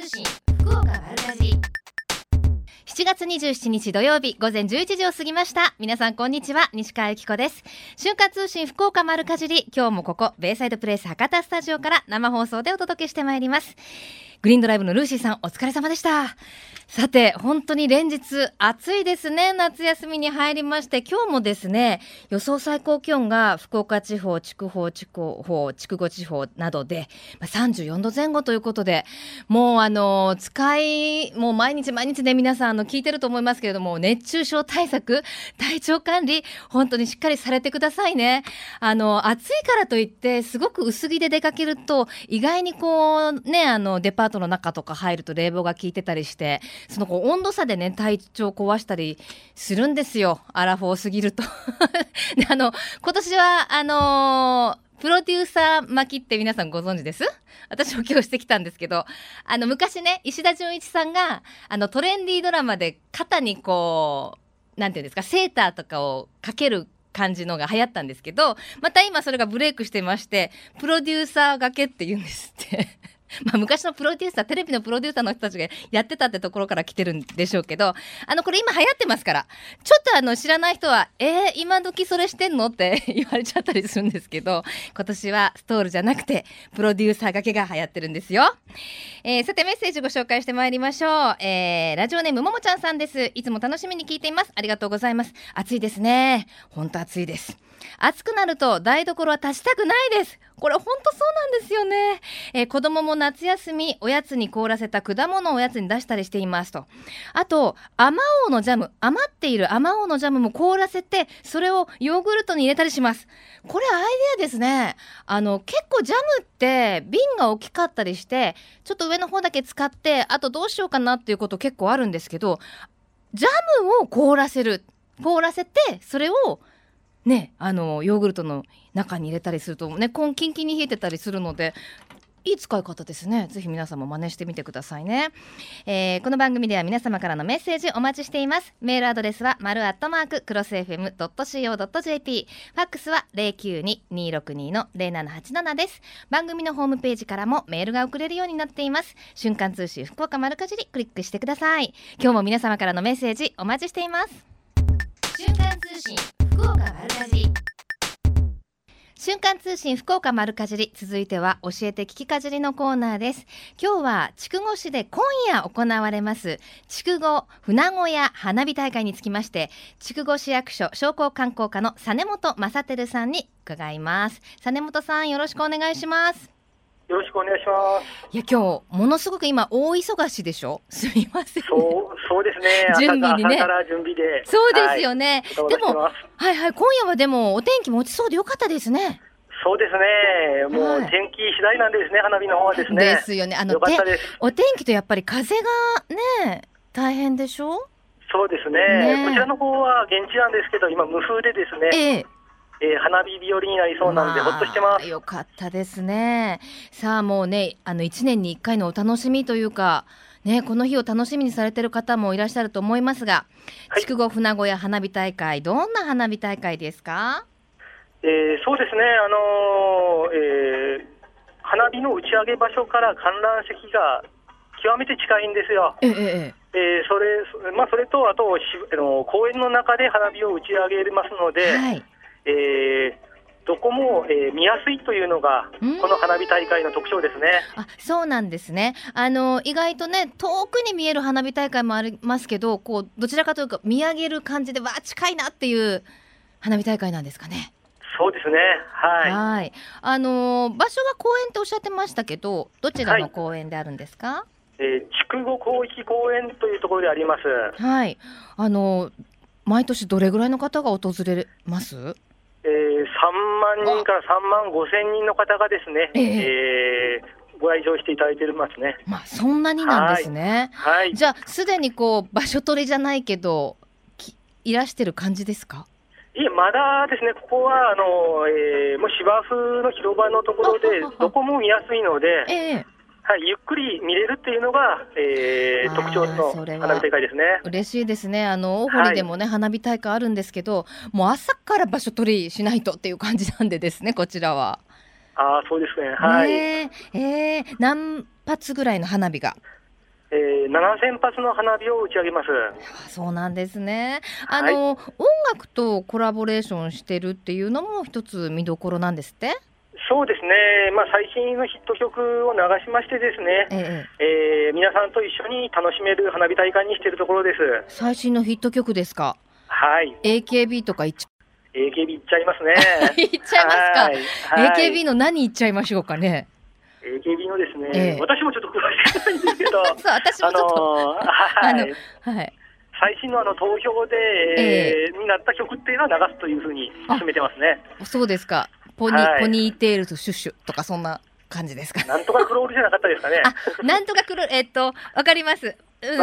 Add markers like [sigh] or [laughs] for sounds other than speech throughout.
通信福岡丸かじり7月27日土曜日午前11時を過ぎました。皆さんこんにちは。西川由紀子です。瞬間通信福岡丸かじり。今日もここベイサイドプレイス博多スタジオから生放送でお届けしてまいります。グリーンドライブのルーシーさんお疲れ様でしたさて、本当に連日暑いですね。夏休みに入りまして、今日もですね、予想最高気温が福岡地方、筑豊地方、筑後地方などで、まあ、34度前後ということで、もうあの、使い、もう毎日毎日ね、皆さんあの、聞いてると思いますけれども、熱中症対策、体調管理、本当にしっかりされてくださいね。あの、暑いからといって、すごく薄着で出かけると、意外にこう、ね、あの、デパートの中とか入ると冷房が効いてたりして、そのこう温度差でね体調壊したりするんですよ。アラフォーすぎると。[laughs] であの今年はあのープロデューサー巻きって皆さんご存知です？私も今日してきたんですけど、あの昔ね、石田純一さんが、あのトレンディードラマで肩にこう、なんていうんですか、セーターとかをかける感じのが流行ったんですけど、また今それがブレイクしてまして、プロデューサーがけって言うんですって。[laughs] まあ、昔のプロデューサー、テレビのプロデューサーの人たちがやってたってところから来てるんでしょうけど、あの、これ今流行ってますから、ちょっとあの、知らない人は、えー、今時それしてんの？って [laughs] 言われちゃったりするんですけど、今年はストールじゃなくて、プロデューサーがけが流行ってるんですよ。えー、さて、メッセージご紹介してまいりましょう。えー、ラジオネームももちゃんさんです。いつも楽しみに聞いています。ありがとうございます。暑いですね。ほんと暑いです。暑くなると台所は立ちたくないです。これ本当そうなんですよね。えー、子供も夏休み、おやつに凍らせた果物をおやつに出したりしていますと。あと、アマオのジャム、余っているアマオのジャムも凍らせて、それをヨーグルトに入れたりします。これアイデアですね。あの、結構ジャムって瓶が大きかったりして、ちょっと上の方だけ使って、あとどうしようかなっていうこと結構あるんですけど、ジャムを凍らせる。凍らせて、それをね、あのヨーグルトの中に入れたりするとねコンキンキンに冷えてたりするのでいい使い方ですね。ぜひ皆さんも真似してみてくださいね。えー、この番組では皆様からのメッセージお待ちしています。メールアドレスは、丸アットマーク、クロス FM.co.jp。ファックスは092-262-0787です。番組のホームページからもメールが送れるようになっています。瞬間通信福岡丸かじりクリックしてください。今日も皆様からのメッセージお待ちしています。瞬間通信瞬間通信福岡丸かじり続いては教えて聞きかじりのコーナーです。今日は筑後市で今夜行われます筑後船小屋花火大会につきまして筑後市役所商工観光課の実本正輝さんに伺います。実本さんよろしくお願いします。よろしくお願いします。いや、今日、ものすごく今、大忙しでしょ？[laughs] すみません、そう、そうですね。[laughs] 準備にね。準備で。そうですよね。はい、でも、はいはい、今夜はでも、お天気持ちそうでよかったですね。そうですね。もう天気次第なんですね、花火の方はですね。ですよね。あの、お天気とやっぱり風がね、大変でしょ？そうですね、ね、こちらの方は現地なんですけど、今、無風でですね、ええ、えー、花火日和になりそうなので、ほっとしてます。よかったですね。さあ、もうね、あの1年に1回のお楽しみというか、ね、この日を楽しみにされてる方もいらっしゃると思いますが、はい、筑後船小屋花火大会、どんな花火大会ですか、えー、そうですね、あのー、えー、花火の打ち上げ場所から観覧席が極めて近いんですよ。えええー、それまあ、それと、あとしあの公園の中で花火を打ち上げますので、はいえーどこも、えー、見やすいというのが、この花火大会の特徴ですね。あそうなんですねあの意外とね遠くに見える花火大会もありますけどこうどちらかというと見上げる感じでわあ近いなっていう花火大会なんですかね。そうですね。はい。はいあの場所は公園っておっしゃってましたけど、どちらの公園であるんですか？はい、えー、筑後広域公園というところであります。はい。あの毎年どれぐらいの方が訪れます？えー、3万人から3万5千人の方がですね、えー、えー、ご来場していただいてますね。まあ、そんなになんですね。はい。はい、じゃあ、すでにこう、場所取りじゃないけど、いらしてる感じですか？いえ、まだですね、ここは、あの、えー、もう芝生の広場のところで、どこも見やすいので、えー、はい、ゆっくり見れるっていうのが、えー、特徴の花火大会ですね。嬉しいですね。あの大堀でもね、はい、花火大会あるんですけど、もう朝から場所取りしないとっていう感じなんでですね、こちらは。ああ、そうですね。はい。ねえー、何発ぐらいの花火が？7000発の花火を打ち上げます。そうなんですね。あの、はい、音楽とコラボレーションしてるっていうのも一つ見どころなんですって？そうですね、まあ、最新のヒット曲を流しましてですね、ええ。えー、皆さんと一緒に楽しめる花火大会にしているところです。最新のヒット曲ですか？はい。AKB とかいっち AKB いっちゃいますね。[laughs] いっちゃいますか、はい、AKB の何いっちゃいましょうかね？AKB のですね、ええ、私もちょっと詳しくないんですけど、[laughs] そう私もちょっと、あのー、はい、最新のあの投票で、えー、になった曲っていうのは流すというふうに進めてますね。そうですか。ポニ,、はい、ポニーテールとシュッシュとかそんな感じですか。なんとかクロールじゃなかったですかね。[laughs] あ、なんとかクロール、えっと、わかります。わ、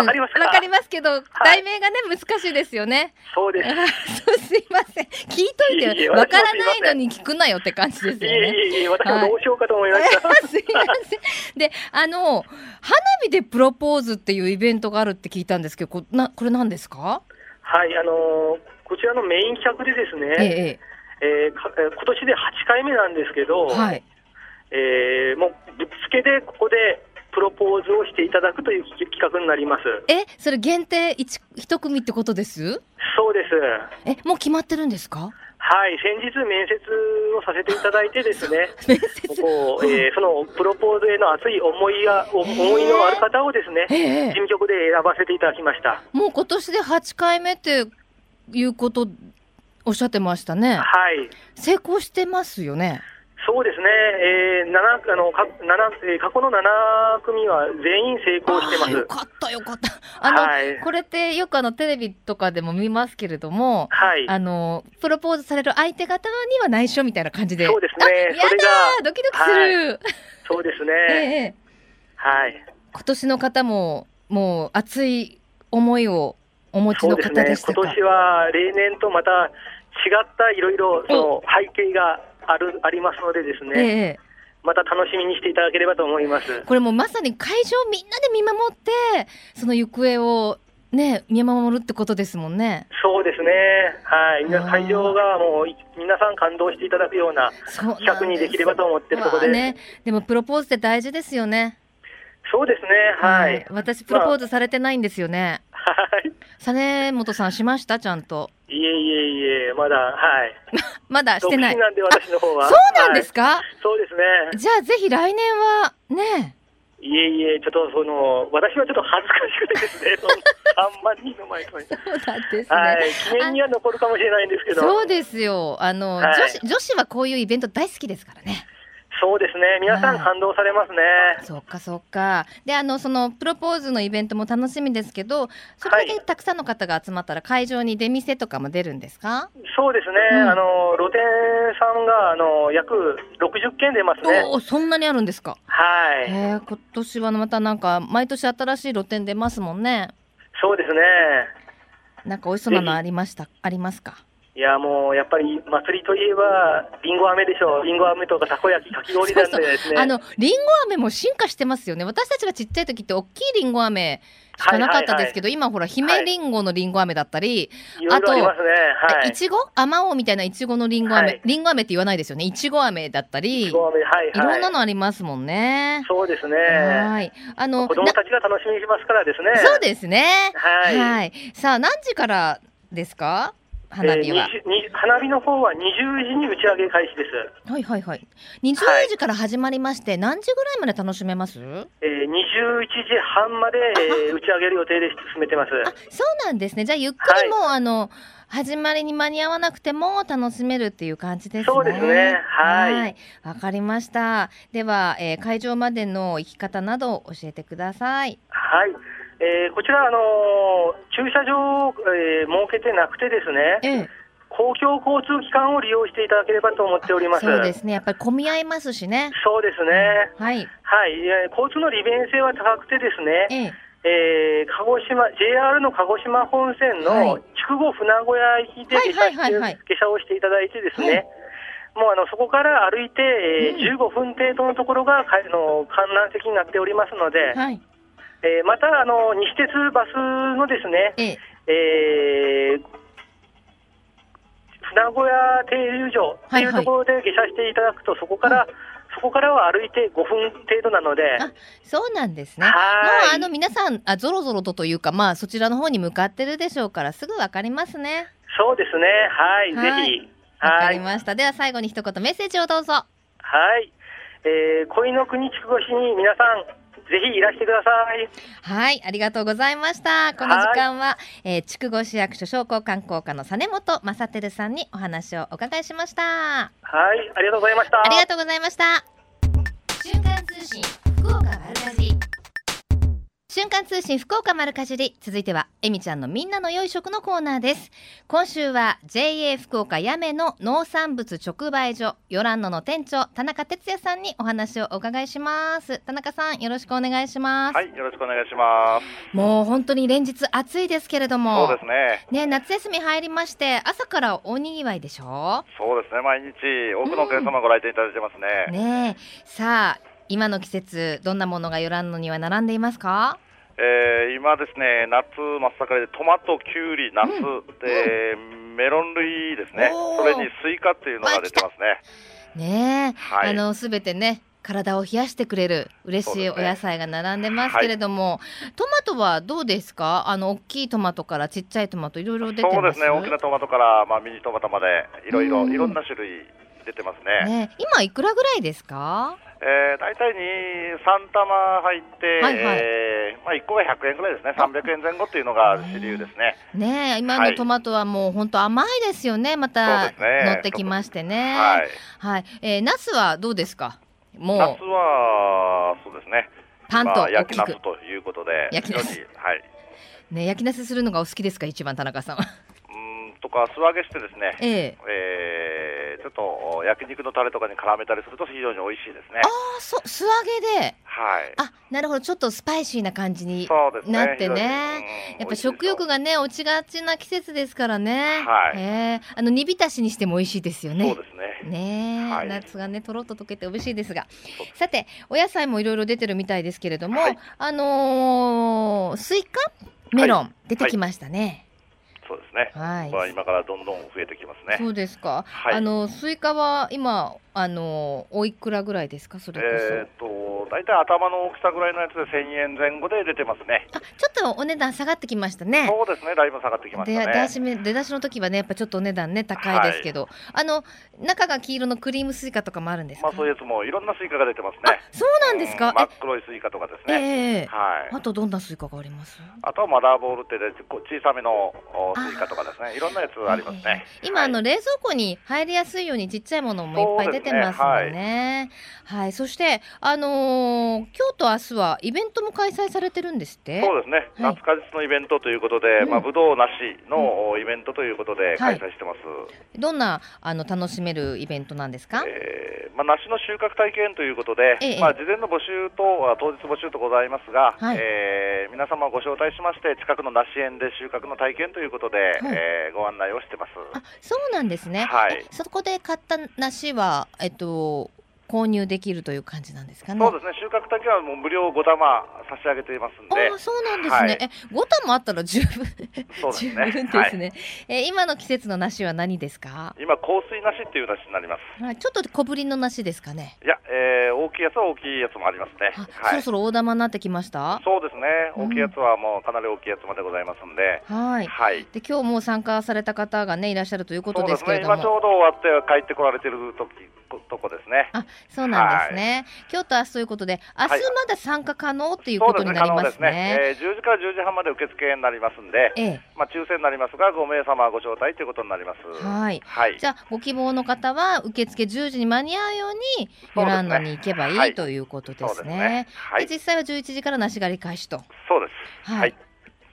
うん、かりますわかりますけど、題名がね、難しいですよね。そうです。[laughs] そうすいません。聞いといて、わからないのに聞くなよって感じですよね。いえいえいえ、私もどうしようかと思いました。[laughs] すいません。で、あの、花火でプロポーズっていうイベントがあるって聞いたんですけど、こなこれ何ですか？はい、あのこちらのメイン企画でですね、えええー、か今年で8回目なんですけど、はい、えー、もうぶっつけでここでプロポーズをしていただくという企画になります。え、それ限定一一組ってことです？そうです。え、もう決まってるんですか？はい、先日面接をさせていただいてですね、[laughs] 面接？こう、えー、そのプロポーズへの熱い思いが、思いのある方をですね、事務局で選ばせていただきました。もう今年で8回目っていうことおっしゃってましたね。はい。成功してますよね。そうですね、えー、7あのか7、えー、過去の7組は全員成功してます。よかった、よかった、あの、はい、これってよくあのテレビとかでも見ますけれども、はい、あのプロポーズされる相手方には内緒みたいな感じで、そうですね、それがドキドキする、はい、そうですね、えー、はい、今年の方も、もう熱い思いをお持ちの方でしたか、ね、今年は例年とまた違ったいろいろその背景があるありますのでですね、ええ、また楽しみにしていただければと思います。これもまさに会場みんなで見守ってその行方をね見守るってことですもんね。そうですね。はい。会場がもう皆さん感動していただくような企画にできればと思ってるところでね、でもプロポーズって大事ですよね。そうですね。はい、はい、私プロポーズされてないんですよね、まあ、はい実本さんしました？ちゃんといえいえいえ、まだ、はい。[laughs] まだしてない。なんで私の方は。そうなんですか、はい、そうですね。じゃあぜひ来年は、ね。いえいえ、ちょっとその、私はちょっと恥ずかしくてですね、[laughs] そ3万人の前とそうなんですね。はい。記念には残るかもしれないんですけど。そうですよ。あの、はい、女子、女子はこういうイベント大好きですからね。そうですね、皆さん感動されますね。そっかそっか。で、あのそのプロポーズのイベントも楽しみですけど、それだけたくさんの方が集まったら会場に出店とかも出るんですか？そうですね。うん、あの露店さんがあの約60件出ますね。おそんなにあるんですか？はい。えー、今年はまたなんか毎年新しい露店出ますもんね。そうですね。なんか美味しそうなのありましたありますか？いやもうやっぱり祭りといえば、りんご飴でしょう、りんご飴とかたこ焼き、かき氷なんでですね。あのりんご飴も進化してますよね、私たちがちっちゃい時って、大きいりんご飴しかなかったですけど、はいはいはい、今、ほら、姫りんごのりんご飴だったり、はい、あと、ね。はい、いちごあまおうみたいないちごのりんご飴、りんご飴って言わないですよね、い。ちご飴だったり、いはいはい、いろんなのありますもんね。そうですね。はい。あの、子供たちが楽しみにしますからですね。そうですね。はい。はい、さあ、何時からですか？花火は、えー、花火の方は20時に打ち上げ開始です。はいはいはい。20時から始まりまして、はい、何時ぐらいまで楽しめます？えー、21時半まで、えー、打ち上げる予定で進めてます。あ、そうなんですね。じゃあゆっくりも、はい、あの始まりに間に合わなくても楽しめるっていう感じですね。そうですね。はい。わかりました。では、えー、会場までの行き方など教えてください。はい。えー、こちら、あのー、駐車場を、えー、設けてなくてですね、ええ、公共交通機関を利用していただければと思っております。そうですね、やっぱり混み合いますしね。そうですね、うん、はい、はい、交通の利便性は高くてですね、ええ。えー、鹿児島 JR の鹿児島本線の筑後船小屋駅で下車をしていただいてですね、もうあのそこから歩いて、えー、15分程度のところがかの観覧席になっておりますので、はいえー、またあの西鉄バスのですね、ええー、船小屋停留所というところで下車していただくと、そこからそこからは歩いて5分程度なので。あそうなんですね。もうあの皆さんあぞろぞろとというかまあそちらの方に向かってるでしょうからすぐわかりますね。そうですね。はい、はい、ぜひ。わかりました。では最後に一言メッセージをどうぞ。はい。えー、恋の国筑後市に皆さんぜひいらしてください。はい、ありがとうございました。この時間は、えー、筑後市役所商工観光課の実本正輝さんにお話をお伺いしました。はい、ありがとうございました。ありがとうございました。瞬間通信福岡丸かじ瞬間通信福岡丸かじり。続いてはえみちゃんのみんなの良い食のコーナーです。今週は JA 福岡やめの農産物直売所ヨランノの店長田中哲也さんにお話をお伺いします。田中さんよろしくお願いします。はいよろしくお願いします。もう本当に連日暑いですけれども。そうですね。ね夏休み入りまして朝から大にぎわいでしょ？そうですね。毎日多くのお客様ご来店いただいてますね、うん、ねさあ今の季節どんなものがよらん野には並んでいますか？えー、今ですね、夏真っ盛りでトマト、きゅうり、ナス、うん、で、うん、メロン類ですね、それにスイカっていうのが出てますね。ねはい、あのすべてね、体を冷やしてくれる嬉しいお野菜が並んでますけれども、ねはい、トマトはどうですか？あの大きいトマトからちっちゃいトマトいろいろ出てそうですね。大きなトマトから、まあ、ミニトマトまでいろいろ、いろんな種類出てますねね今いくらぐらいですか？えー、大体に3玉入って、はいはい、えー、まあ、1個が100円ぐらいですね、300円前後っていうのが主流ですね。ね今のトマトはもう本当甘いですよね、また乗ってきましてね。はい、はい、えー、ナスはどうですか？もう。ナスは、そうですね。パンと、まあ、焼きナスということで、焼きナス。はい。ね、焼きナスするのがお好きですか、一番田中さんは。うんとか素揚げしてですね。えええーちょっと焼肉のタレとかに絡めたりすると非常に美味しいですね。ああ、そ素揚げで。はい。あ、なるほど、ちょっとスパイシーな感じになってね。ねやっぱ食欲がね落ちがちな季節ですからね。はい。えー、あの煮浸しにしても美味しいですよね。そうですね。ね、はい、ナスがねとろっと溶けて美味しいですが。さてお野菜もいろいろ出てるみたいですけれども、はい、あのー、スイカ？メロン、出てきましたね。そうですね。はい。まあ今からどんどん増えてきますね。そうですか。はい、あのスイカは今あのおいくらぐらいですか？それこそ。えっ、と大体頭の大きさぐらいのやつで1000円前後で出てますね。あちょっとお値段下がってきましたね。そうですね。だいぶ下がってきましたね。出し出だしの時はねやっぱちょっとお値段ね高いですけど、はい、あの中が黄色のクリームスイカとかもあるんですまあそういうやつもいろんなスイカが出てますね。そうなんですか？真っ黒いスイカとかですね。えー、はい。あとどんなスイカがあります？あとはマダーボールって小さめのスイカとかですね。いろんなやつありますね。今、あの冷蔵庫に入りやすいようにちっちゃいものもいっぱい出てますもんね。ねはい、はい、そしてあのー、今日と明日はイベントも開催されてるんですって？そうですね、はい、夏果実のイベントということで、うん、まあぶどう梨のイベントということで開催してます。はい、どんなあの楽しめるイベントなんですか？えー、まあ梨の収穫体験ということで、ええ、まあ事前の募集と当日募集とございますが、はい、えー、皆様ご招待しまして近くの梨園で収穫の体験ということで、はい、えー、ご案内をしてます。あ、そうなんですね。はい。そこで買った梨はえっと購入できるという感じなんですかね。そうですね。収穫だけはもう無料5玉差し上げていますんで。あそうなんですね。はい、え、5玉あったら十分そうですね。十分ですね。はい、え今の季節の梨は何ですか？今香水梨っていう梨になります。はい、ちょっと小ぶりの梨ですかね。いや、えー、大きいやつは大きいやつもありますね。はい、そろそろ大玉になってきました？そうですね。大きいやつはもうかなり大きいやつまでございますんで。はい。はい。で今日も参加された方がねいらっしゃるということですけれども。ね、今ちょうど終わって帰ってこられてる時とこですね。あ、そうなんですね。今日と明日ということで、明日まだ参加可能っていうことになりますね。ねえー、10時から10時半まで受付になりますんで、ええ、まあ抽選になりますが、5名様ご招待ということになります。はい。はい。じゃあご希望の方は受付10時に間に合うようにヨランドに行けばいい、ね、ということですね。はい、で実際は11時から梨狩り開始と。そうです。はい。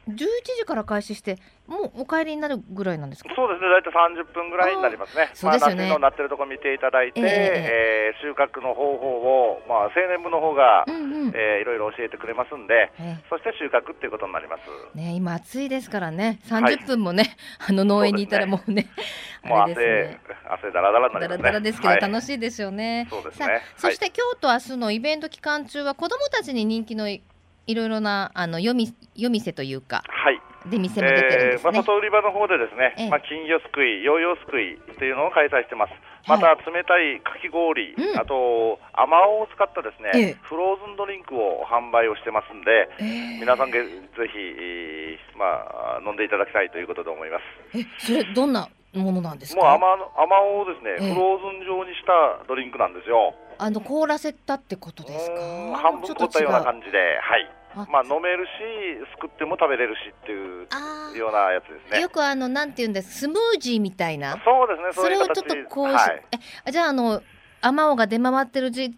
11時から開始してもうお帰りになるぐらいなんですか？そうですね、大体30分ぐらいになりますね、そうですよね、まあ、のなってるところ見ていただいて、えー、えー、収穫の方法を、まあ、青年部の方が、うんうん、えー、いろいろ教えてくれますんで、えー、そして収穫っていうことになります、ね、今、暑いですからね、30分もね、はい、あの農園にいたらもうね、もう汗、ね、汗だらだらになりますね。だらだらですけど、楽しいですよね。そうですね。そして、今日と明日のイベント期間中は、子どもたちに人気のいろいろなあの夜み夜店というか、はい。出店も出てるんですね、えー、まあ、外売り場の方でですね、ええ、まあ、金魚すくい、ヨーヨーすくいというのを開催してます。また冷たいかき氷、うん、あとあまおうを使ったですね、えフローズンドリンクを販売をしてますんで、え皆さんぜひ、まあ、飲んでいただきたいということで思います。えそれどんなものなんですか？もうあまおうをですね、フローズン状にしたドリンクなんですよ。あの凍らせたってことですか？半分凍ったような感じで、はい。まあ飲めるし、すくっても食べれるしっていうようなやつですね。よくあのなんていうんですスムージーみたいな。そうですね。それをちょっとこう、はい、えじゃああのあまおうが出回ってる時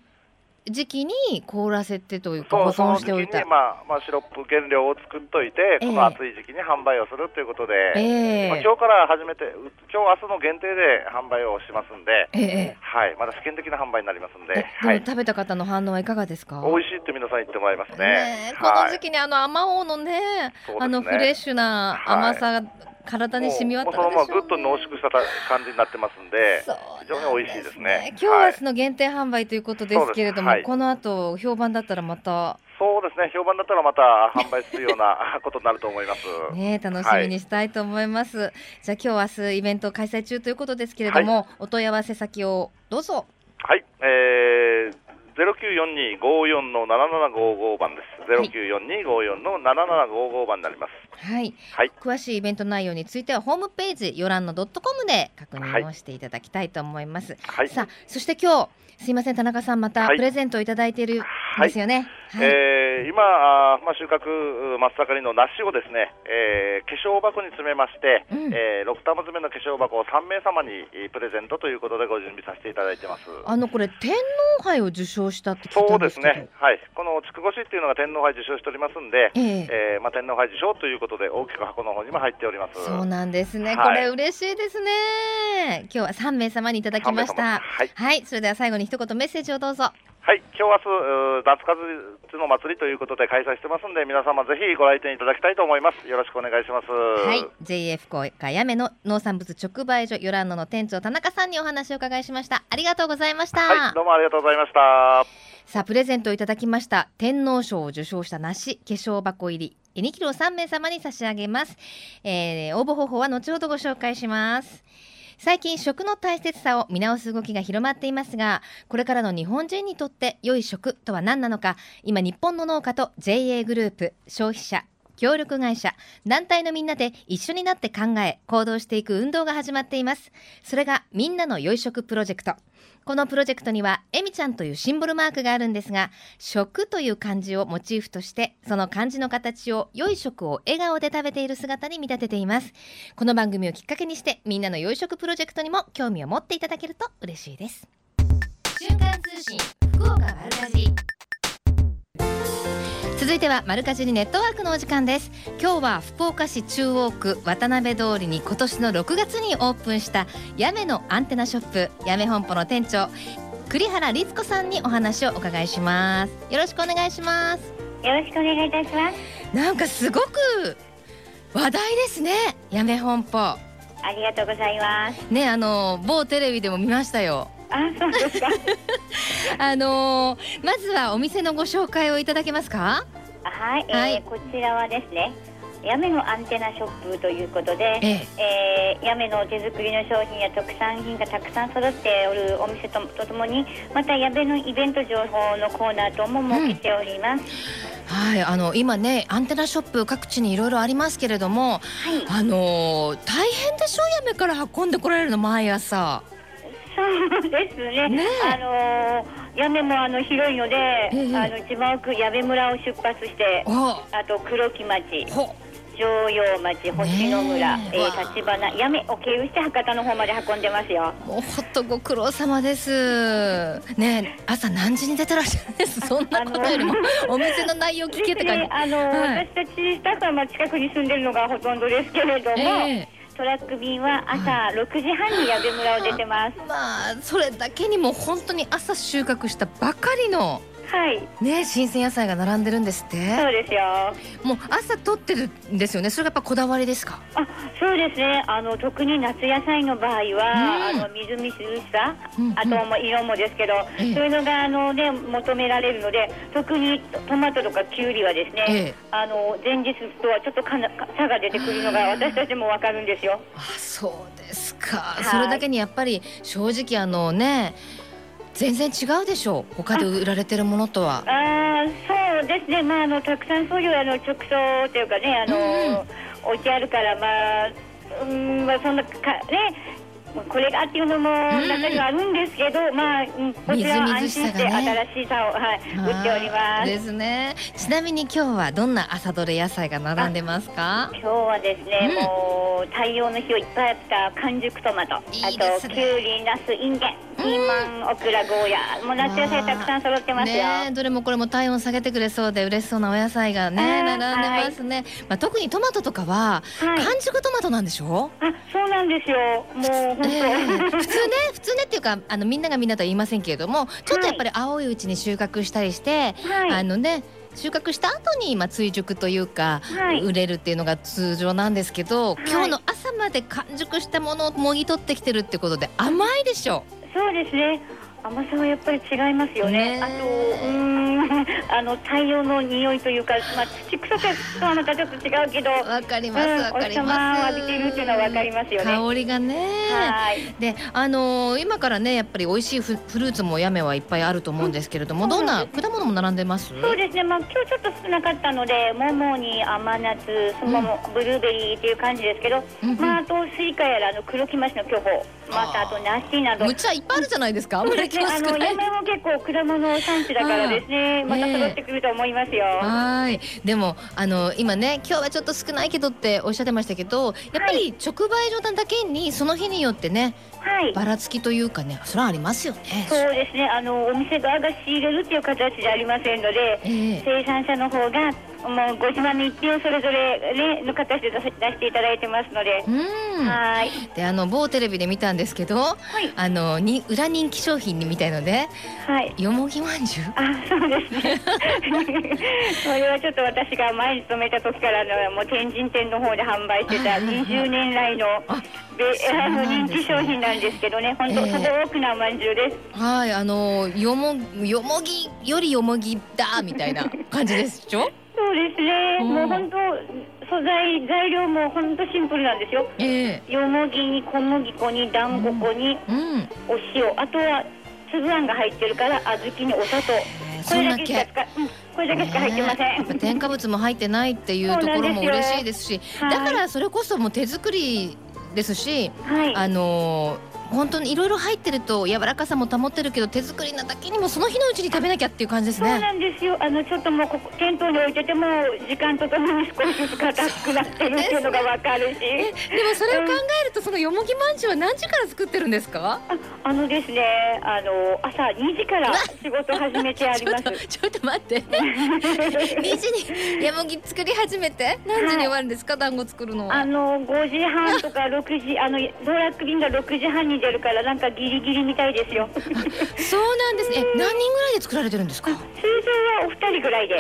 時期に凍らせてというか保存しておいた。まあまあ、シロップ原料を作っといて、この暑い時期に販売をするということで、えー、まあ、今日から始めて今日明日の限定で販売をしますんで、えー、はい、まだ試験的な販売になりますんではい、食べた方の反応はいかがですか？美味しいって皆さん言ってもらいますね、ね、この時期にあのあまおうのね、ね、あのフレッシュな甘さ体に染み渡るでしょう、ね、そのままぐっと濃縮した感じになってますんで、非常に美味しいですね。今日は明日の限定販売ということですけれども、はい、この後評判だったらまた。そうですね、評判だったらまた販売するようなことになると思います。ね、楽しみにしたいと思います。はい、じゃあ今日明日イベント開催中ということですけれども、はい、お問い合わせ先をどうぞ。はい、えー094254の7755番です。094254の7755番になります。はい。はい。詳しいイベント内容についてはホームページよらんのドットコムで確認をしていただきたいと思います。はい。さあ、そして今日すいません田中さんまたプレゼントをいただいているんですよね。はい、はい、えー、今あまあ収穫真っ盛りの梨をですね、えー、化粧箱に詰めまして、うん、えー、6玉詰めの化粧箱を3名様にプレゼントということでご準備させていただいてます。あのこれ天皇杯を受賞したってそうですね。はい。この筑後市っていうのが天皇杯受賞しておりますんで、えー、えー、まあ天皇杯受賞ということで大きく箱の方にも入っております。そうなんですね。これ嬉しいですね。今日は3名様にいただきました。はい、はい。それでは最後に一言メッセージをどうぞ。はい、今日明日、夏風の祭りということで開催してますんで、皆様ぜひご来店いただきたいと思います。よろしくお願いします。はい、JF 公会やめの農産物直売所ヨランノの店長田中さんにお話を伺いしました。ありがとうございました。はい、どうもありがとうございました。さあ、プレゼントいただきました。天皇賞を受賞した梨化粧箱入り2キロ3名様に差し上げます。えー、応募方法は後ほどご紹介します。最近食の大切さを見直す動きが広まっていますがこれからの日本人にとって良い食とは何なのか今日本の農家と JA グループ消費者協力会社団体のみんなで一緒になって考え行動していく運動が始まっています。それがみんなの良い食プロジェクト。このプロジェクトにはえみちゃんというシンボルマークがあるんですが食という漢字をモチーフとしてその漢字の形を良い食を笑顔で食べている姿に見立てています。この番組をきっかけにしてみんなの良い食プロジェクトにも興味を持っていただけると嬉しいです。瞬間通信福岡丸かじ続いてはマルカジリネットワークのお時間です。今日は福岡市中央区渡辺通りに今年の6月にオープンしたやめのアンテナショップやめ本舗の店長栗原律子さんにお話をお伺いします。よろしくお願いします。よろしくお願いいたします。なんかすごく話題ですねやめ本舗。ありがとうございます。ねあの某テレビでも見ましたよあ、そうですか。[laughs] あのー、まずはお店のご紹介をいただけますか？はい、はい、えー、こちらはですね。やめのアンテナショップということで、えええー、やめの手作りの商品や特産品がたくさん揃っておるお店ととともにまたやべのイベント情報のコーナーとも設けております。うん、はい、あの今ねアンテナショップ各地にいろいろありますけれども、はい、あのー、大変でしょ？うやめから運んでこられるの毎朝。そうですね。ねあのー、屋根もあの広いので、えー、あの一番奥矢部村を出発して、あと黒木町。城陽町、星野村、えー、立花、八女を経由して博多の方まで運んでますよ。もうほっとご苦労様です。ね、朝何時に出てらっしゃるんです？[laughs] そんなことよりも、お店の内容聞けてかあの、はい、私たちスタッフはまあ近くに住んでるのがほとんどですけれども。えートラック便は朝6時半に矢部村を出てます。まあそれだけにも本当に朝収穫したばかりのはい。ね新鮮野菜が並んでるんですって？そうですよ。もう朝取ってるんですよね？それがやっぱこだわりですか？あそうですね。あの特に夏野菜の場合は、うん、あのみずみずしさ、うんうん、あとも色もですけど、ええ、そういうのがあのね求められるので特にトマトとかきゅうりはですね、え、あの前日とはちょっとかな差が出てくるのが私たちもわかるんですよ。あそうですか、はい、それだけにやっぱり正直あのね全然違うでしょう。他で売られてるものとは。ああそうですね。まああのたくさんそういうあの直送というかねあの、うん、置いてあるからまあうんまあそんなかねこれがっていうのも中にはあるんですけど、うん、まあこちらは安心して新しさを、はい、売っております。ですね。ちなみに今日はどんな朝どれ野菜が並んでますか？今日はですね、うん、もう太陽の日をいっぱいあった完熟トマト、ね、あときゅうりナスインゲンピーマン、オクラ、ゴーヤもう夏野菜たくさん揃ってますよ。ね、どれもこれも体温下げてくれそうで嬉しそうなお野菜がね並んでますね。はい、まあ特にトマトとかは、はい、完熟トマトなんでしょ？う？あ、そうなんですよ。もうえー、普通ね普通ねっていうかあのみんながみんなとは言いませんけれども、ちょっとやっぱり青いうちに収穫したりして、はい、あのね。収穫した後にまあ追熟というか、はい、売れるっていうのが通常なんですけど、はい、今日の朝まで完熟したものをもぎ取ってきてるってことで甘いでしょ？そうですね甘さはやっぱり違いますよね。ねあとうん [laughs] あの太陽の匂いというか、まあ土臭さとはまたちょっと違うけど、わかりますわ、かります。浴びてるっていうのはわかりますよね。香りがね。はい。で、あのー、今からねやっぱり美味しいフフルーツも八女はいっぱいあると思うんですけれども、うん、どんな果物も並んでます？そうですね。まあ今日ちょっと少なかったので、桃に甘夏、そのも、うん、ブルーベリーっていう感じですけど、うん、まああとスイカやらあの黒木町の巨峰、またあと梨など。むちゃいっぱいあるじゃないですか。そうですね。あの山も結構果物産地だからですね、また揃ってくると思いますよ。はいでもあの今ね今日はちょっと少ないけどっておっしゃってましたけどやっぱり直売所なだけにその日によってね、はい、ばらつきというかねそれはありますよね。そうですねあのお店側が仕入れるっていう形じゃありませんので、えー、生産者の方がもうご自慢の一品をそれぞれ、ね、の形で出していただいてますので。はい。であの某テレビで見たんですけど、はい、あのに裏人気商品みたいので、はい、よもぎまんじゅう？あそうですね。[laughs] それはちょっと私が前に勤めた時からのもう天神店の方で販売してた20年来のあの人気商品なんですけどね本当、えー、素朴なまんじゅうです。はいあのよもよもぎよりよもぎだみたいな感じですしょ？そうですね、もう本当素材材料も本当シンプルなんですよ、えー、よもぎに小麦粉に団子粉に、うん、お塩。あとは粒あんが入ってるから小豆にお砂糖、これだけしか使うん、これだけしか入ってません、添加物も入ってないっていうところも嬉しいですし。だからそれこそもう手作りですし、はい、あのー本当にいろいろ入ってると柔らかさも保ってるけど手作りなだけにもその日のうちに食べなきゃっていう感じですね。そうなんですよ。あのちょっともうここ店頭に置いてても時間とともに少しずつ硬くなってるっていうのがわかるし。でもそれを考えると、そのよもぎまんじゅうは何時から作ってるんですか？ああのですねあの朝2時から仕事始めてあります。[laughs] ちょっと待って。[laughs] 2時によもぎ作り始めて？何時に終わるんですか、はい、団子作るのあの5時半とか6時あのドラッグ便が6時半にに出るからなんかギリギリみたいですよ。[laughs] そうなんですね。何人ぐらいで作られてるんですか？通常はお二人ぐらいで。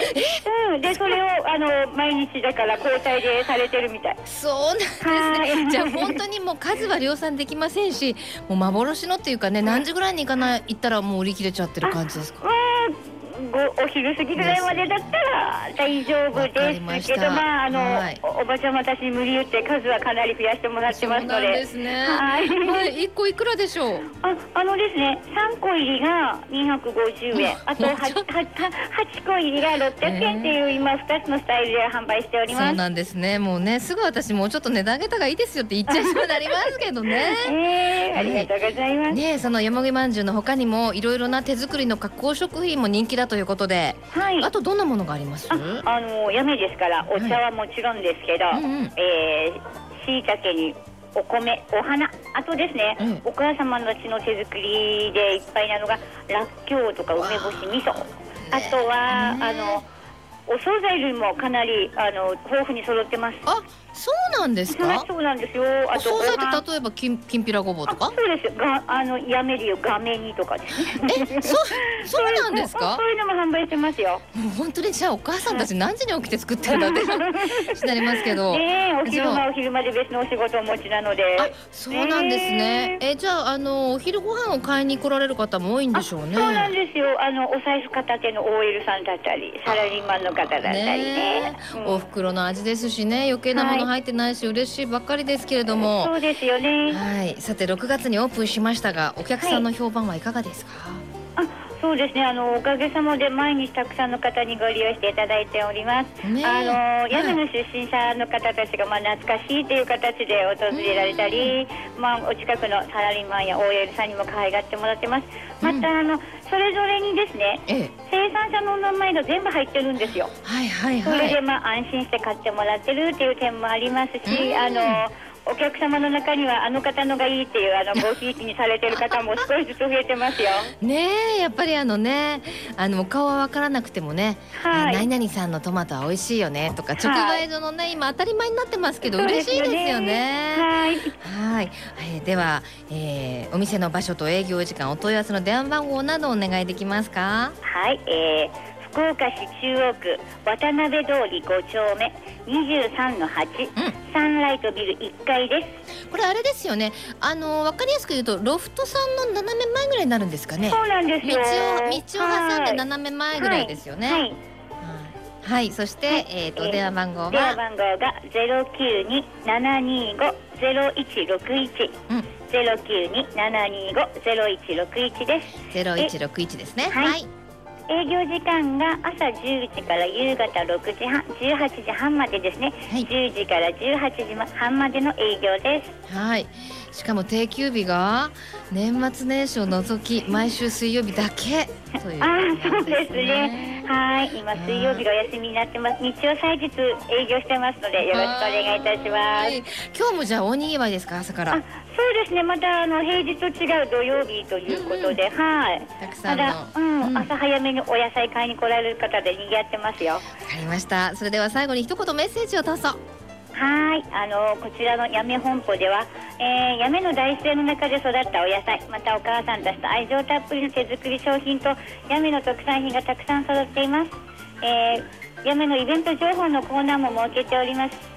うん。でそれをあの毎日だから交代でされてるみたい。そうなんですね。じゃあ本当にもう数は量産できませんしもう幻のっていうかね何時ぐらいに行かない行ったらもう売り切れちゃってる感じですか？お昼過ぎぐらいまでだったら大丈夫ですけどまああの、はい、おばちゃん私無理言って数はかなり増やしてもらってますので。ですね。はい、はい、1個いくらでしょう？ああのですね3個入りが250円。あと 8, 8, 個入りが600円っていう、今2つのスタイルで販売しております。そうなんですね。もうねすぐ私もうちょっと値段上げたがいいですよって言っちゃいそうになりますけどね。[laughs] えー、ありがとうございます。ねそのよもぎまんじゅうのほかにもいろいろな手作りの加工食品も人気だということで、はい、あとどんなものがあります？あのやめですからお茶はもちろんですけど、はいうんうん、えー、しいたけにお米お花。あとですね、うん、お母様の血の手作りでいっぱいなのがらっきょうとか梅干し味噌。あとは、あのお惣菜類もかなりあの豊富に揃ってます。あ、そうなんですか？そうなんですよ。あとお惣菜って例えばきんきんぴらごぼうとか？そうです。があのやめるよ画面にとかですね。え、そうそうなんですか？そういうのも販売してますよ。もう本当にじゃあお母さんたち何時に起きて作ってるんだって [laughs] なりますけど。ねお昼間お昼間で別のお仕事をお持ちなので。あ、そうなんですね。えじゃああのお昼ご飯を買いに来られる方も多いんでしょうね。そうなんですよ。あのお財布片手の OL さんだったり、サラリーマンの方だったりね。お袋の味ですしね、余計なもの入ってないし、嬉しいばっかりですけれども。そうですよね。はい、さて6月にオープンしましたが、お客さんの評判はいかがですか？そうですねあのおかげさまで毎日たくさんの方にご利用していただいております。あの屋根の出身者の方たちがまあ懐かしいという形で訪れられたり、まあお近くのサラリーマンや OL さんにも可愛がってもらってます。またあのそれぞれにですね、生産者のお名前が全部入ってるんですよ。はいはいはい。それでまあ安心して買ってもらってるっていう点もありますし、あの。お客様の中にはあの方のがいいっていうあのごひいきにされてる方も少しずつ増えてますよ。[laughs] ねえやっぱりあのねあの顔は分からなくてもね、はい、何々さんのトマトは美味しいよねとか直売所のね、はい、今当たり前になってますけど嬉しいですよね。はい、はい、えー、では、えー、お店の場所と営業時間お問い合わせの電話番号などお願いできますか？はい、えー福岡市中央区渡辺通り5丁目23の8、うん、サンライトビル1階です。これあれですよね。あのわかりやすく言うとロフトさんの斜め前ぐらいになるんですかね。そうなんですよ。道を道を挟んで斜め前ぐらいですよね、はい、はい。はい、そして、はい、えっ、ー、と、電話番号は？電話番号がゼロ九二七二五ゼロ一六一。ゼロ九二七二五ゼロ一六一です。ゼロ一六一ですね。はい。営業時間が朝10時から夕方6時半18時半までですね、はい、10時から18時半までの営業です。はい。しかも定休日が年末年始を除き毎週水曜日だけ。という、ね、あそうですね。はい。今水曜日がお休みになってます。日曜祭日営業してますのでよろしくお願いいたします、はい、今日もじゃあ大にぎわいですか？朝からそうですね。またあの平日と違う土曜日ということで、うん、はい。たくさんまだ、うん、うん、朝早めにお野菜買いに来られる方で賑わってますよ。わかりました。それでは最後に一言メッセージをどうぞ。はい。あのこちらの八女本舗では、えー、八女の大自然の中で育ったお野菜またお母さんたちと愛情たっぷりの手作り商品と八女の特産品がたくさん揃っています、えー、八女のイベント情報のコーナーも設けております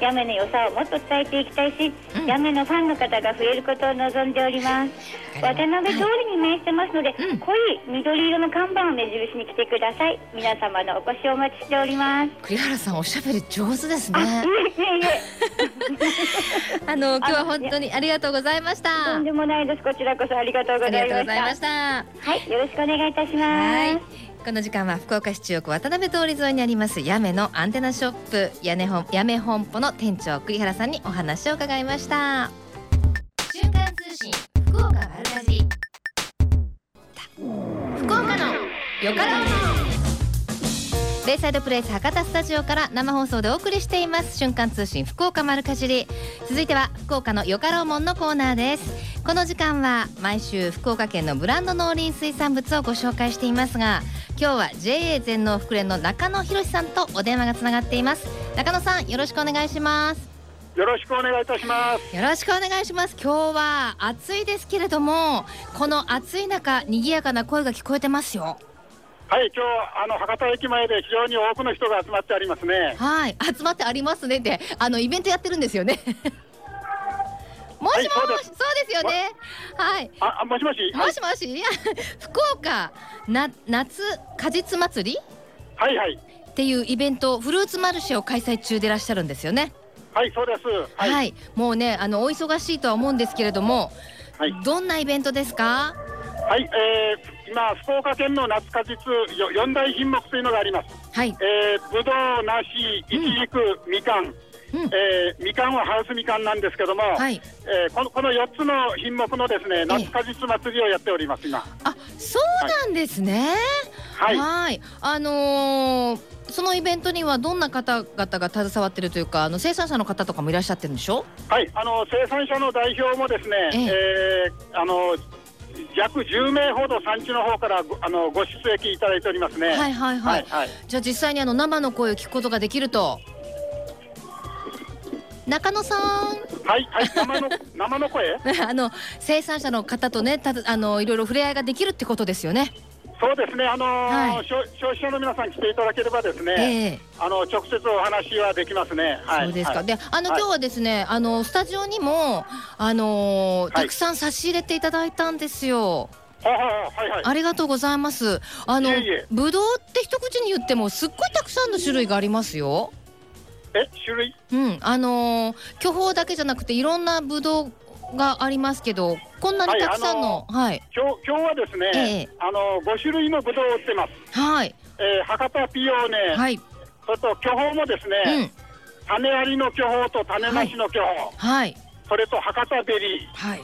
やめの良さをもっと伝えていきたいし、うん、やめのファンの方が増えることを望んでおります。渡辺通りに面してますので、はい、濃い緑色の看板を目印に来てください。皆様のお越しをお待ちしております。栗原さんおしゃべり上手ですね。あ [laughs] の今日は本当にありがとうございました。とんでもないです。こちらこそありがとうございました。はいよろしくお願いいたしますこの時間は福岡市中央区渡辺通り沿いにありますやめのアンテナショップ屋根本やめ本舗の店長栗原さんにお話を伺いました。瞬間通信福岡丸かじ。福岡のよかろうベイサイドプレイス博多スタジオから生放送でお送りしています。瞬間通信福岡丸かじり。続いては福岡のよかろうもんのコーナーです。この時間は毎週福岡県のブランド農林水産物をご紹介していますが今日は JA 全農福連の中野博さんとお電話がつながっています。中野さんよろしくお願いします。よろしくお願いいたします。よろしくお願いします。今日は暑いですけれどもこの暑い中賑やかな声が聞こえてますよ。はい、今日あの博多駅前で非常に多くの人が集まってありますね。はい、集まってありますねで、あのイベントやってるんですよね。もしもし、はい、そうですよね。はい。あ、もしもし？もしもし、いや、福岡な夏果実祭り？はいはい。っていうイベント、フルーツマルシェを開催中でいらっしゃるんですよね。はい、そうです。はい、はい、もうね、あのお忙しいとは思うんですけれども。はい。どんなイベントですか？はい、えー、今、福岡県の夏果実4大品目というのがあります。はい。えー、ぶどう、梨、いちじく、みかん。うん、えー、みかんはハウスみかんなんですけども、はい、えー、このこの4つの品目のですね夏果実祭りをやっております今。あ、そうなんですね。はい。はいあのーそのイベントにはどんな方々が携わっているというか、あの生産者の方とかもいらっしゃってるんでしょ？はい、あの生産者の代表もですね、えええー、あの約10名ほど産地の方からあのご出席いただいておりますね。はいはいはい。はい、じゃあ実際にあの生の声を聞くことができると。中野さん。はいはい生の [laughs] 生の声？[laughs] あの生産者の方とねたあのいろいろ触れ合いができるってことですよね。そうですね、あのーはい、消費者の皆さん来ていただければですね、えー、あの直接お話はできますね。はい、そうですか。はい、で、あの、今日はですね、あのスタジオにもあのー、たくさん差し入れていただいたんですよ。はいはいはい、ありがとうございます。あのぶどうって一口に言ってもすっごいたくさんの種類がありますよ。え種類？うん、あのー、巨峰だけじゃなくていろんなぶどうがありますけど、こんなにたくさんの、はい、今日今日はですね、えー、あの五種類のぶどうを売ってます。はい。えー、博多ピオーネ、はい、それと巨峰もですね、うん、種ありの巨峰と種なしの巨峰、はい、それと博多ベリー、はい、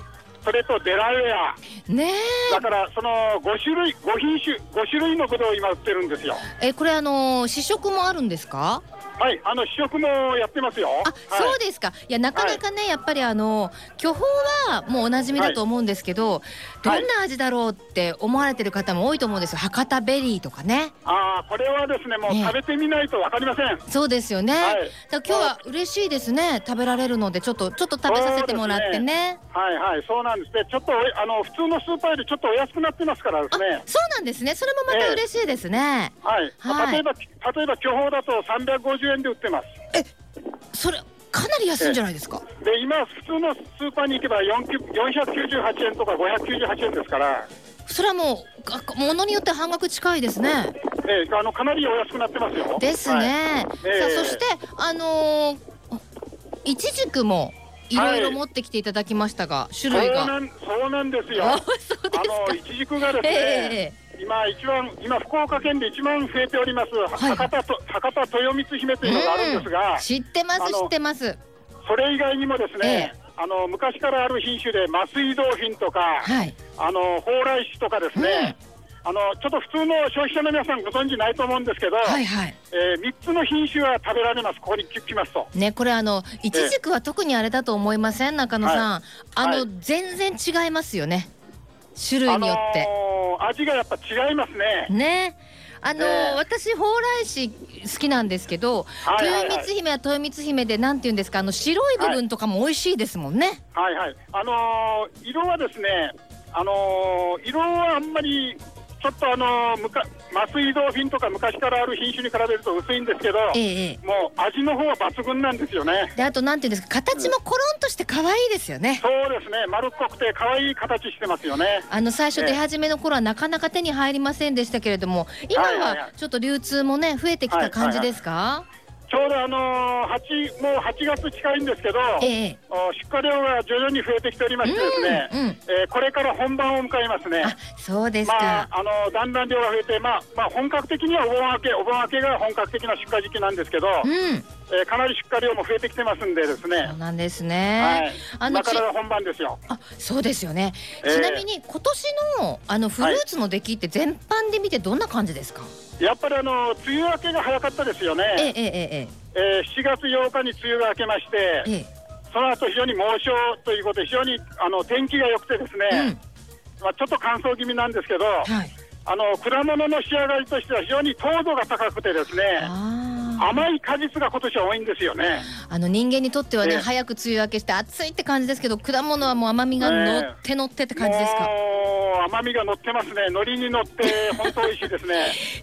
それとデラウェア、ねだからその5種類5品種5種類のぶどうを今売ってるんですよ。えこれあの試食もあるんですか？はい、あの試食もやってますよ。あ、はい、そうですか。いや、なかなかね、はい、やっぱりあの巨峰はもうおなじみだと思うんですけど、はい、どんな味だろうって思われてる方も多いと思うんですよ。博多ベリーとかね。ああ、これはですね、もう食べてみないとわかりません。そうですよね。はい、今日は嬉しいですね。食べられるので、ちょっとちょっと食べさせてもらってね。ねはいはい、そうなんですね。ちょっとあの普通のスーパーよりちょっとお安くなってますからですね。そうなんですね。それもまた嬉しいですね。えー、はい。はい、例えば例えば巨峰だと350円で売ってます。えそれかなり安いんじゃないですか？で今普通のスーパーに行けば498円とか598円ですから。それはもうものによって半額近いですね。えー、あのかなりお安くなってますよ。ですね。はい、さあそしてあのー、いちじくもいろいろ持ってきていただきましたが、はい、種類が。そうなんですよ。あのいちじくがですね。えー今一番今福岡県で一番増えております、はい、博多と博多豊光姫というのがあるんですが、知ってます知ってます。それ以外にもですね、ええ、あの昔からある品種で麻酔豆品とか、はい、あの蓬莱酒とかですね、うん、あのちょっと普通の消費者の皆さんご存知ないと思うんですけど、はいはいえー、3つの品種は食べられます、ここに来ますと。ね、これあの、いちじくは特にあれだと思いません、中野さん。はい、あの、はい、全然違いますよね。種類によって、あのー、味がやっぱ違いますね。ね。あのーえー、私蓬莱市好きなんですけど、はいはいはい、豊光姫は豊光姫でなんていうんですか？あの白い部分とかも美味しいですもんね。はい、はい、はい、あのー、色はですねあの色はあんまりちょっとあのむか麻酔ドーフィンとか昔からある品種に比べると薄いんですけど、ええ、もう味の方は抜群なんですよね。であとなんていうんですか形もコロンとして可愛いですよね。そうですね丸っこくて可愛い形してますよね。あの最初出始めの頃はなかなか手に入りませんでしたけれども、今はちょっと流通もね増えてきた感じですか？はいはいはいちょうどあのー、8もう8月近いんですけど、ええ、出荷量が徐々に増えてきておりましてですね、うんうん、えー、これから本番を迎えますね。そうですか。まあ、あのー、だんだん量が増えて、まあ、まあ、本格的にはお盆明け、お盆明けが本格的な出荷時期なんですけど、うん、えー、かなり出荷量も増えてきてますんでですね。そうなんですね。はい。あの、から本番ですよ。あ、そうですよね。ちなみに、今年の、あの、フルーツの出来って全般で見てどんな感じですか、はいやっぱりあの梅雨明けが早かったですよね、えええええー、7月8日に梅雨が明けまして、ええ、その後非常に猛暑ということで、非常にあの天気が良くて、ですね、うん、まあ、ちょっと乾燥気味なんですけど、はい、あの果物の仕上がりとしては非常に糖度が高くて、ですね。甘い果実が今年は多いんですよね。あの人間にとってはね、早く梅雨明けして暑いって感じですけど、果物はもう甘みが乗って乗ってって感じですか？甘みが乗ってますね。海苔に乗って [laughs] 本当美味しいですね。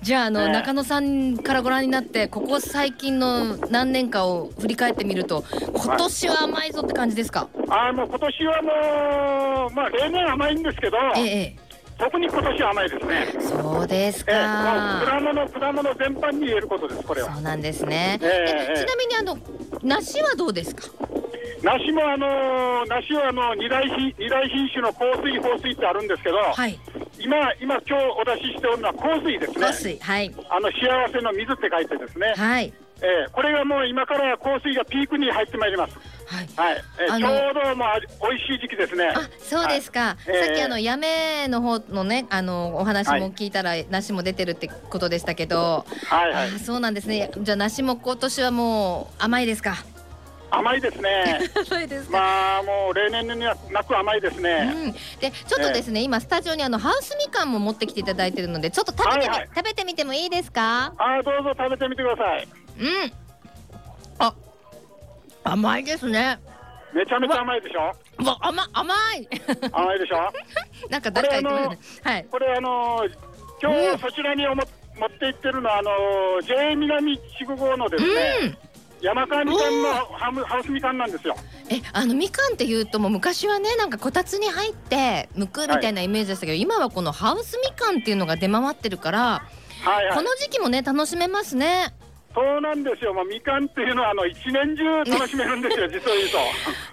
じゃああの、中野さんからご覧になってここ最近の何年かを振り返ってみると、今年は甘いぞって感じですか？はい、あもう今年はもうまあ例年甘いんですけど。ええ特に今年は甘いですね。そうですか。えー、果物果物全般に言えることです。これは。そうなんですね。えー、ちなみにあの梨はどうですか？梨もあの梨はあの二大品二大品種の香水香水ってあるんですけど、はい、今今今日お出ししておるのは香水ですね。香水はい。あの幸せの水って書いてですね。はい。えー、これがもう今から香水がピークに入ってまいります。はい、はい、えー、ちょうどもう美味しい時期ですね。あ、そうですか。はい、さっきあのやめの方のね、あのお話も聞いたら、梨も出てるってことでしたけど。はいはい。そうなんですね。じゃあ梨も今年はもう甘いですか？甘いですね。[laughs] 甘いですまあもう例年にはなく甘いですね。うん、でちょっとですね、今スタジオにあのハウスみかんも持ってきていただいてるのでちょっと食べて、はいはい、食べてみてもいいですか？あどうぞ食べてみてください。うん。あ甘いですね。めちゃめちゃ甘いでしょ？わ甘甘い。[laughs] 甘いでしょ？[laughs] なんか誰か言ってはい。これあの今日そちらにおも、持って行ってるのはあの J 南筑後のですね。うん山川みかんのハムハウスみかんなんですよ。え、あのみかんっていうともう昔はねなんかこたつに入って剥くみたいなイメージでしたけど、はい、今はこのハウスみかんっていうのが出回ってるから、はいはい、この時期もね楽しめますね。そうなんですよ、まあ、みかんっていうのはあの一年中楽しめるんですよ、[laughs] 実を言う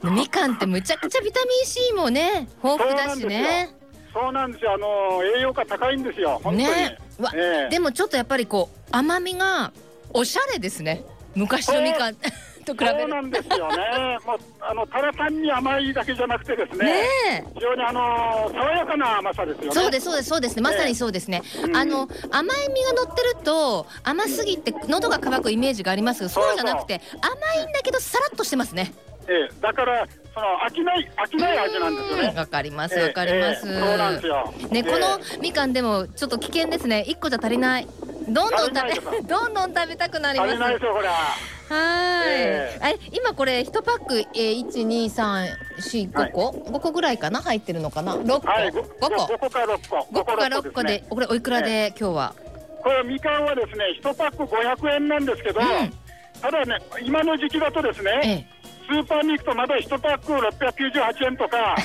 と。みかんってむちゃくちゃビタミン C もね、豊富だしね。そうなんですよ、あの栄養価高いんですよ、本当に。ね、わ、えー、でもちょっとやっぱりこう甘みがおしゃれですね。昔のみかん [laughs] と比べそうなんですよね。[laughs] もうあのただ単に甘いだけじゃなくてですね。ね非常にあの爽やかな甘さですよね。そうですそうですそうですね。まさにそうですね。ねあの甘い実が乗ってると甘すぎて喉が渇くイメージがありますけど、そうじゃなくて甘いんだけどさらっとしてますね。ええ、だからその飽きない飽きない味なんですよね。わかりますわかります、えそうなんですよ。ね、このみかんでもちょっと危険ですね。一個じゃ足りない。どんどん食べ [laughs] どんどん食べたくなります。は。い。えー、今これ一パックえ一二三四五個？五個ぐらいかな？入ってるのかな？六個。五個。五個か六個。五個か六個でこれおいくらで今日は？これみかんはですね一パック五百円なんですけど、ただね今の時期だとですね、スーパーに行くとまだ一パック六百九十八円とか。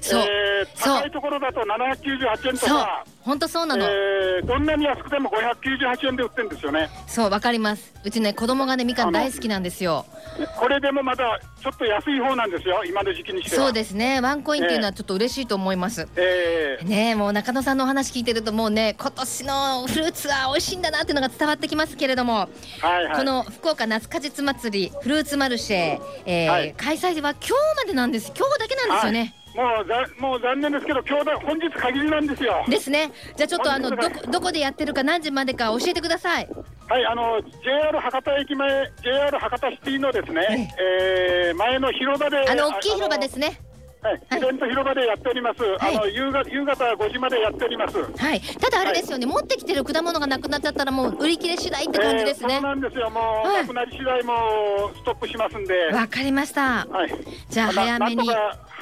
そう、えー、高いところだと798円とか、本当そうなの、えー、どんなに安くても598円で売ってるんですよね。そう、わかります。うちね、子供がね、みかん大好きなんですよ。これでもまだちょっと安い方なんですよ、今の時期にしてそうですね、ワンコインっていうのはちょっと嬉しいと思います。えー、ねもう中野さんのお話聞いてると、もうね、今年のフルーツは美味しいんだなっていうのが伝わってきますけれども、はいはい、この福岡夏果実祭り、フルーツマルシェ、えー、はい、開催は今日までなんです、今日だけなんですよね。はいもうざもう残念ですけど、今日だ本日限りなんですよ。ですね。じゃあちょっとあのどどこでやってるか何時までか教えてください。はい、あの JR 博多駅前、JR 博多シティのですね、えー、前の広場で、あの大きい広場ですね。はい、イベント広場でやっております。はい、あの夕方夕方5時までやっております。はい。ただあれですよね、はい、持ってきてる果物がなくなっちゃったらもう売り切れ次第って感じですね。えー、そうなんですよ。もう、はい、なくなり次第もストップしますんで。わかりました。はい。じゃあ早めに。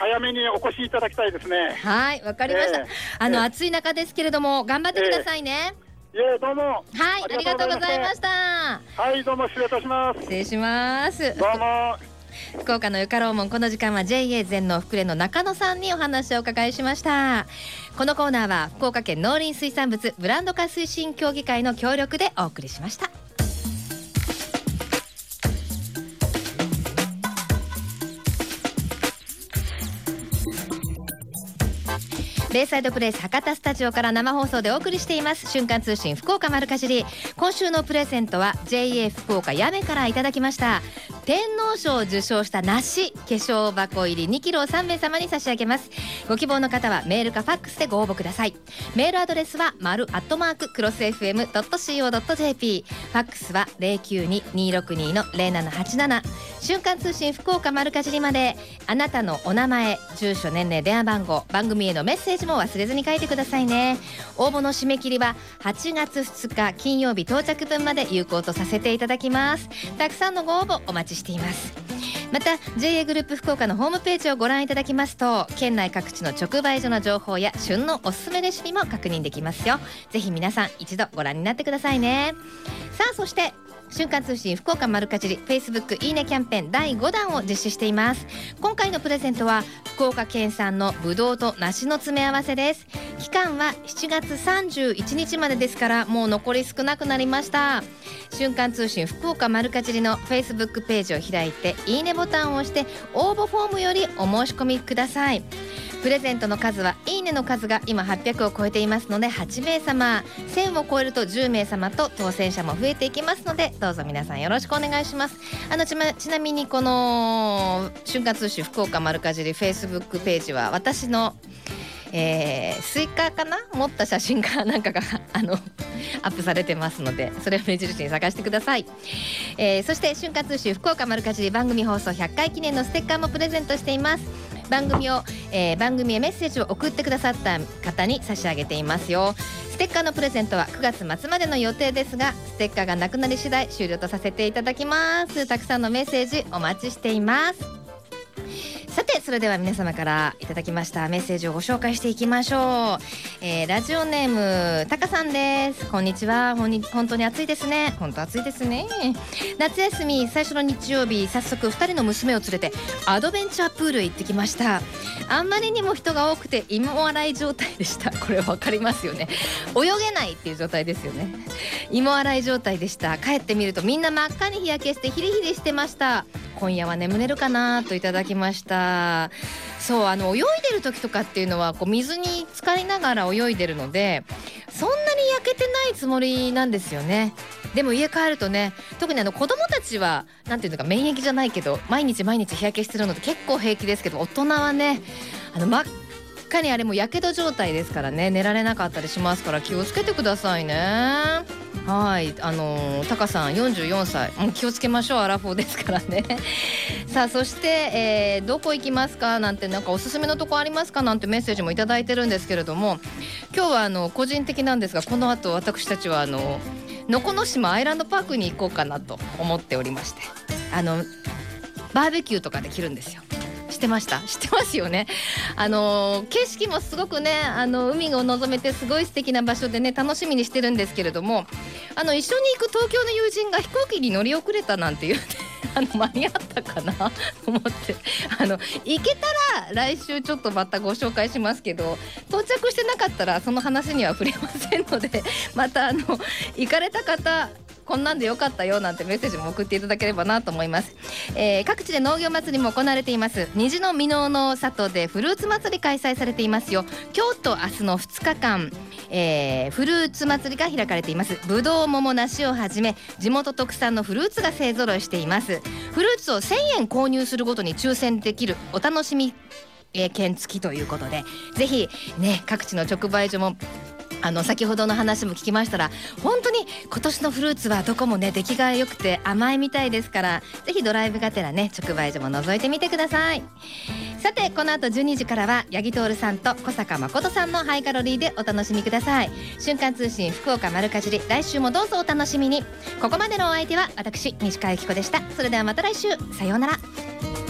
早めにお越しいただきたいですね。はい、わかりました。えー、あの、えー、暑い中ですけれども頑張ってくださいね。いえどうも。はい、ありがとうございました。はい、どうも失礼いたします。失礼します。どうも。福岡のよかろうもんこの時間は JA 全農福連の中野さんにお話をお伺いしました。このコーナーは福岡県農林水産物ブランド化推進協議会の協力でお送りしました。ベイサイドプレイス博多スタジオから生放送でお送りしています。瞬間通信福岡丸かじり。今週のプレゼントは JA 福岡やめからいただきました。天皇賞を受賞した梨化粧箱入り。2キロを3名様に差し上げます。ご希望の方はメールかファックスでご応募ください。メールアドレスは丸アットマーククロス FM.co.jp ファックスは092262の0787瞬間通信福岡丸かじりまで。あなたのお名前住所年齢電話番号番組へのメッセージも忘れずに書いてくださいね。応募の締め切りは8月2日金曜日到着分まで有効とさせていただきます。たくさんのご応募お待ちしています。また JA グループ福岡のホームページをご覧いただきますと県内各地の直売所の情報や旬のおすすめレシピも確認できますよ。ぜひ皆さん一度ご覧になってくださいね。さあそして瞬間通信福岡丸かじり Facebook いいねキャンペーン第5弾を実施しています。今回のプレゼントは福岡県産のぶどうと梨の詰め合わせです。期間は7月31日までですからもう残り少なくなりました。瞬間通信福岡丸かじりの Facebook ページを開いていいねボタンを押して応募フォームよりお申し込みください。プレゼントの数はいいねの数が今800を超えていますので8名様1000を超えると10名様と当選者も増えていきますのでどうぞ皆さんよろしくお願いします。あのち,、ま、ちなみにこの春夏通信福岡丸かじりフェイスブックページは私のえー、スイカかな？持った写真かなんかがあの [laughs] アップされてますのでそれを目印に探してください、えー、そして春夏通信福岡丸かじり番組放送100回記念のステッカーもプレゼントしています。番組を、えー、番組へメッセージを送ってくださった方に差し上げていますよ。ステッカーのプレゼントは9月末までの予定ですがステッカーがなくなり次第終了とさせていただきます。たくさんのメッセージお待ちしています。さてそれでは皆様からいただきましたメッセージをご紹介していきましょう、えー、ラジオネームたかさんです。こんにちは。ほに本当に暑いですね。本当暑いですね。夏休み最初の日曜日早速2人の娘を連れてアドベンチャープールへ行ってきました。あんまりにも人が多くて芋洗い状態でした。これ分かりますよね。泳げないっていう状態ですよね。芋洗い状態でした。帰ってみるとみんな真っ赤に日焼けしてヒリヒリしてました。今夜は眠れるかなといただきましたそうあの泳いでる時とかっていうのはこう水に浸かりながら泳いでるのでそんなに焼けてないつもりなんですよね。でも家帰るとね特にあの子供たちは何て言うのか免疫じゃないけど毎日毎日日焼けしてるので結構平気ですけど大人はねあの真っ赤にあれもやけど状態ですからね。寝られなかったりしますから気をつけてくださいね。はい。あのー、タカさん44歳。もう気をつけましょう。アラフォーですからね。[laughs] さあそして、えー、どこ行きますかなんてなんかおすすめのとこありますか？なんてメッセージも頂いてるんですけれども。今日はあの個人的なんですがこの後私たちはあの能古島アイランドパークに行こうかなと思っておりまして。あのバーベキューとかできるんですよ。してました。[laughs] 知ってますよね。あの景色もすごくねあの海を望めてすごい素敵な場所でね楽しみにしてるんですけれどもあの一緒に行く東京の友人が飛行機に乗り遅れたなんていうね [laughs] あの間に合ったかな？と [laughs] 思って。あの行けたら来週ちょっとまたご紹介しますけど到着してなかったらその話には触れませんのでまたあの行かれた方こんなんでよかったよなんてメッセージも送っていただければなと思います、えー、各地で農業祭りも行われています。虹の箕面の里でフルーツ祭り開催されていますよ。今日と明日の2日間えー、フルーツ祭りが開かれています。ぶどう桃梨をはじめ地元特産のフルーツが勢ぞろいしています。フルーツを1000円購入するごとに抽選できるお楽しみ、券付きということでぜひね各地の直売所もあの先ほどの話も聞きましたら本当に今年のフルーツはどこもね出来が良くて甘いみたいですからぜひドライブがてらね直売所も覗いてみてください。さてこの後12時からは八木徹さんと小坂誠さんのハイカロリーでお楽しみください。瞬間通信福岡丸かじり来週もどうぞお楽しみに。ここまでのお相手は私西川由紀子でした。それではまた来週。さようなら。